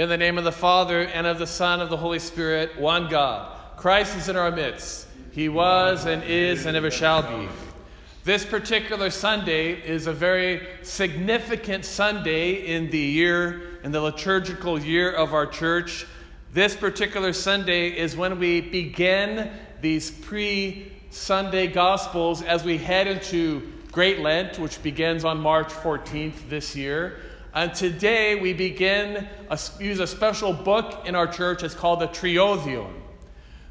In the name of the Father, and of the Son, of the Holy Spirit, one God. Christ is in our midst. He was, and is, and ever shall be. This particular Sunday is a very significant Sunday in the year, in the liturgical year of our church. This particular Sunday is when we begin these pre Sunday Gospels as we head into Great Lent, which begins on March 14th this year. And today we begin a, use a special book in our church. It's called the Triodion.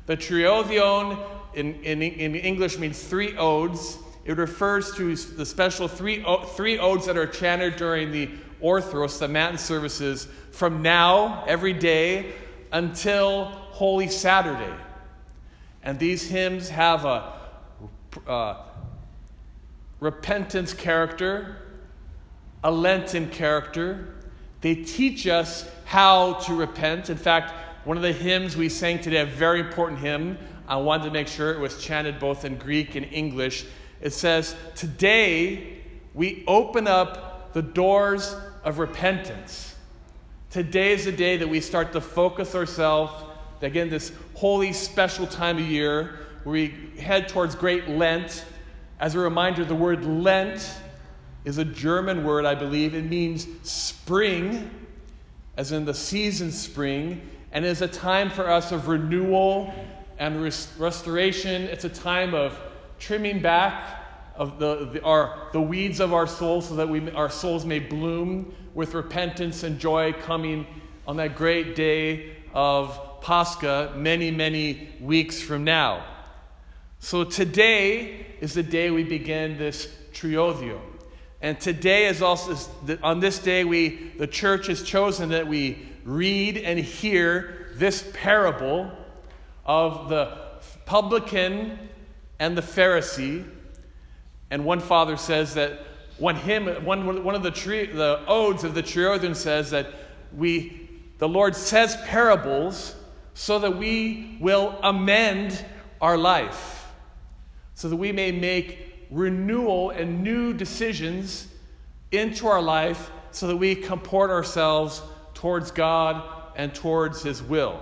The Triodion in, in, in English means three odes. It refers to the special three, three odes that are chanted during the Orthros, the Matin services, from now, every day, until Holy Saturday. And these hymns have a uh, repentance character, a Lenten character. They teach us how to repent. In fact, one of the hymns we sang today, a very important hymn, I wanted to make sure it was chanted both in Greek and English. It says, Today we open up the doors of repentance. Today is the day that we start to focus ourselves, again, this holy, special time of year where we head towards Great Lent. As a reminder, the word Lent is a German word, I believe. It means spring, as in the season spring, and is a time for us of renewal and res- restoration. It's a time of trimming back of the, the, our, the weeds of our souls so that we, our souls may bloom with repentance and joy coming on that great day of Pascha many, many weeks from now. So today is the day we begin this Triodion. And today is also, on this day, we, the church has chosen that we read and hear this parable of the publican and the Pharisee. And one father says that one hymn, one, one of the, the odes of the Triodion says that we, the Lord says parables so that we will amend our life, so that we may make renewal and new decisions into our life so that we comport ourselves towards God and towards His will.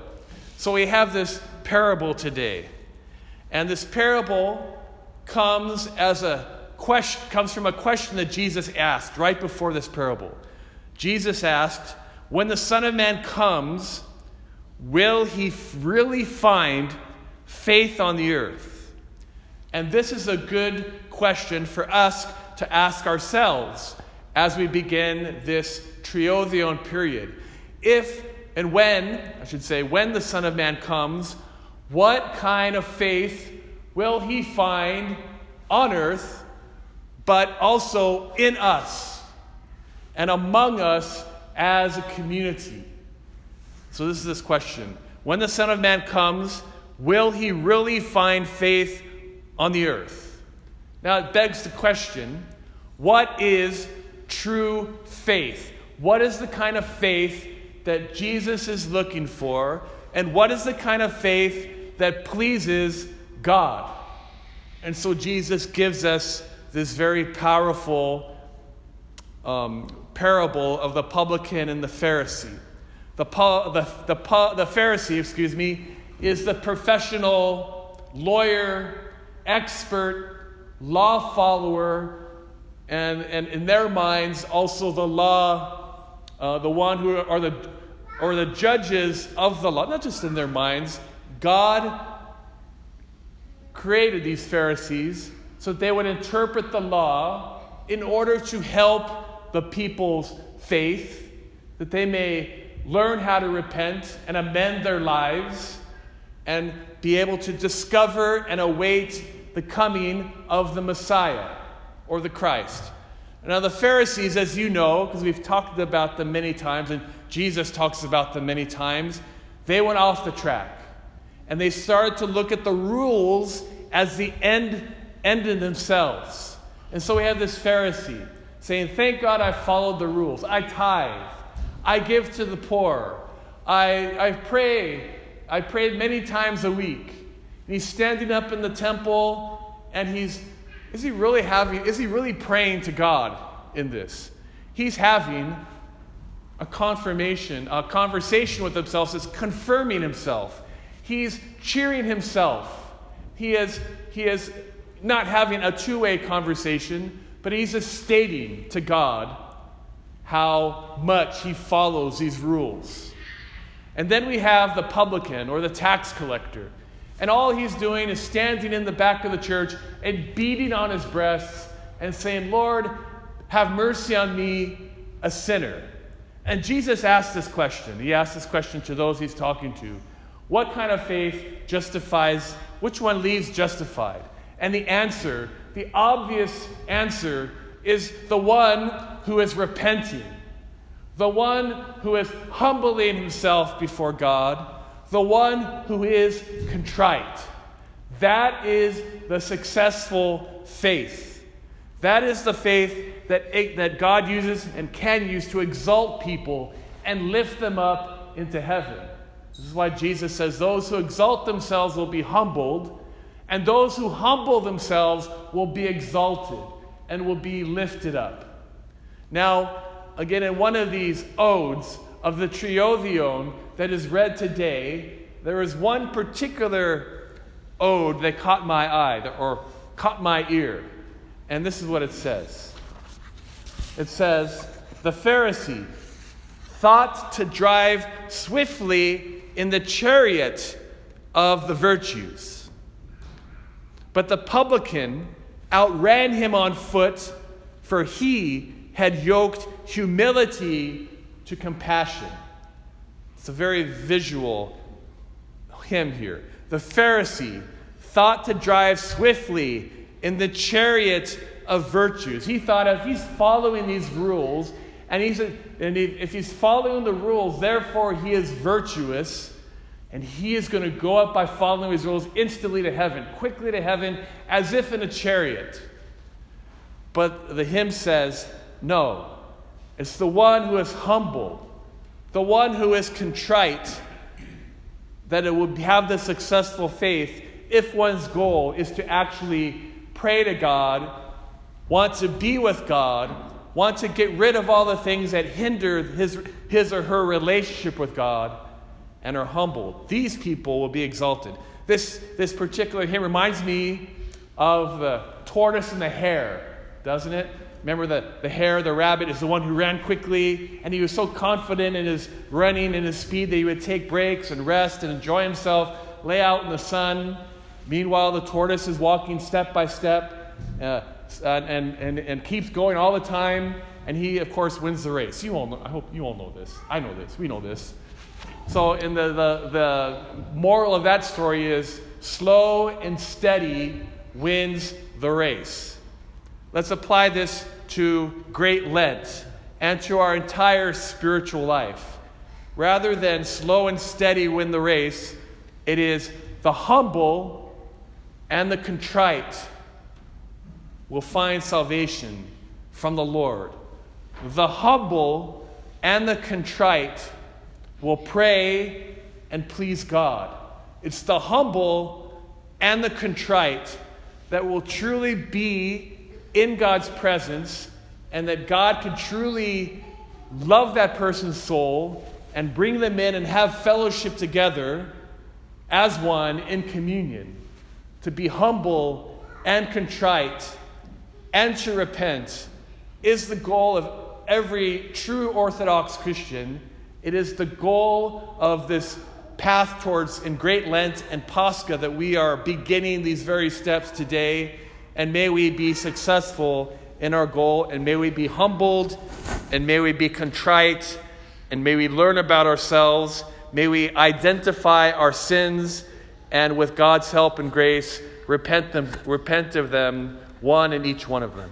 So we have this parable today. And this parable comes as a question comes from a question that Jesus asked right before this parable. Jesus asked, "When the Son of Man comes, will he really find faith on the earth?" And this is a good question for us to ask ourselves as we begin this triodion period. If and when, I should say, when the Son of Man comes, what kind of faith will he find on earth, but also in us and among us as a community? So, this is this question. When the Son of Man comes, will he really find faith on the earth? Now it begs the question what is true faith? What is the kind of faith that Jesus is looking for? And what is the kind of faith that pleases God? And so Jesus gives us this very powerful um, parable of the publican and the Pharisee. The, the, the, the Pharisee, excuse me, is the professional lawyer, expert, law follower, and, and in their minds, also the law, uh, the one who are the, or the judges of the law, not just in their minds. God created these Pharisees so that they would interpret the law in order to help the people's faith, that they may learn how to repent and amend their lives and be able to discover and await the coming of the Messiah or the Christ. Now, the Pharisees, as you know, because we've talked about them many times, and Jesus talks about them many times, they went off the track. And they started to look at the rules as the end, end in themselves. And so we have this Pharisee saying, Thank God I followed the rules. I tithe. I give to the poor. I, I pray. I prayed many times a week. And he's standing up in the temple and he's, is he really having, is he really praying to God in this? He's having a confirmation, a conversation with himself is confirming himself. He's cheering himself. He is, he is not having a two way conversation, but he's just stating to God how much he follows these rules. And then we have the publican or the tax collector. And all he's doing is standing in the back of the church and beating on his breast and saying, Lord, have mercy on me, a sinner. And Jesus asked this question. He asked this question to those he's talking to What kind of faith justifies, which one leaves justified? And the answer, the obvious answer, is the one who is repenting, the one who is humbling himself before God, the one who is contrite. That is the successful faith. That is the faith that, that God uses and can use to exalt people and lift them up into heaven. This is why Jesus says, Those who exalt themselves will be humbled, and those who humble themselves will be exalted and will be lifted up. Now, again, in one of these odes of the Triodion that is read today, there is one particular ode that caught my eye or caught my ear. And this is what it says it says, The Pharisee thought to drive swiftly in the chariot of the virtues. But the publican outran him on foot, for he had yoked humility to compassion. It's a very visual hymn here. The Pharisee thought to drive swiftly in the chariot of virtues. He thought if he's following these rules, and, he's, and if he's following the rules, therefore he is virtuous, and he is going to go up by following his rules instantly to heaven, quickly to heaven, as if in a chariot. But the hymn says, no, it's the one who is humble, the one who is contrite, that it will have the successful faith if one's goal is to actually pray to God, want to be with God, want to get rid of all the things that hinder his, his or her relationship with God, and are humbled. These people will be exalted. This, this particular hymn reminds me of the tortoise and the hare, doesn't it? Remember the, the hare, the rabbit, is the one who ran quickly, and he was so confident in his running and his speed that he would take breaks and rest and enjoy himself, lay out in the sun. Meanwhile, the tortoise is walking step by step uh, and, and, and keeps going all the time, and he, of course, wins the race. You all know, I hope you all know this. I know this. We know this. So, in the, the, the moral of that story is slow and steady wins the race. Let's apply this to Great Lent and to our entire spiritual life. Rather than slow and steady win the race, it is the humble and the contrite will find salvation from the Lord. The humble and the contrite will pray and please God. It's the humble and the contrite that will truly be in God's presence and that God can truly love that person's soul and bring them in and have fellowship together as one in communion. To be humble and contrite and to repent is the goal of every true Orthodox Christian. It is the goal of this path towards in Great Lent and Pascha that we are beginning these very steps today and may we be successful in our goal, and may we be humbled, and may we be contrite, and may we learn about ourselves. May we identify our sins, and with God's help and grace, repent, them, repent of them, one and each one of them.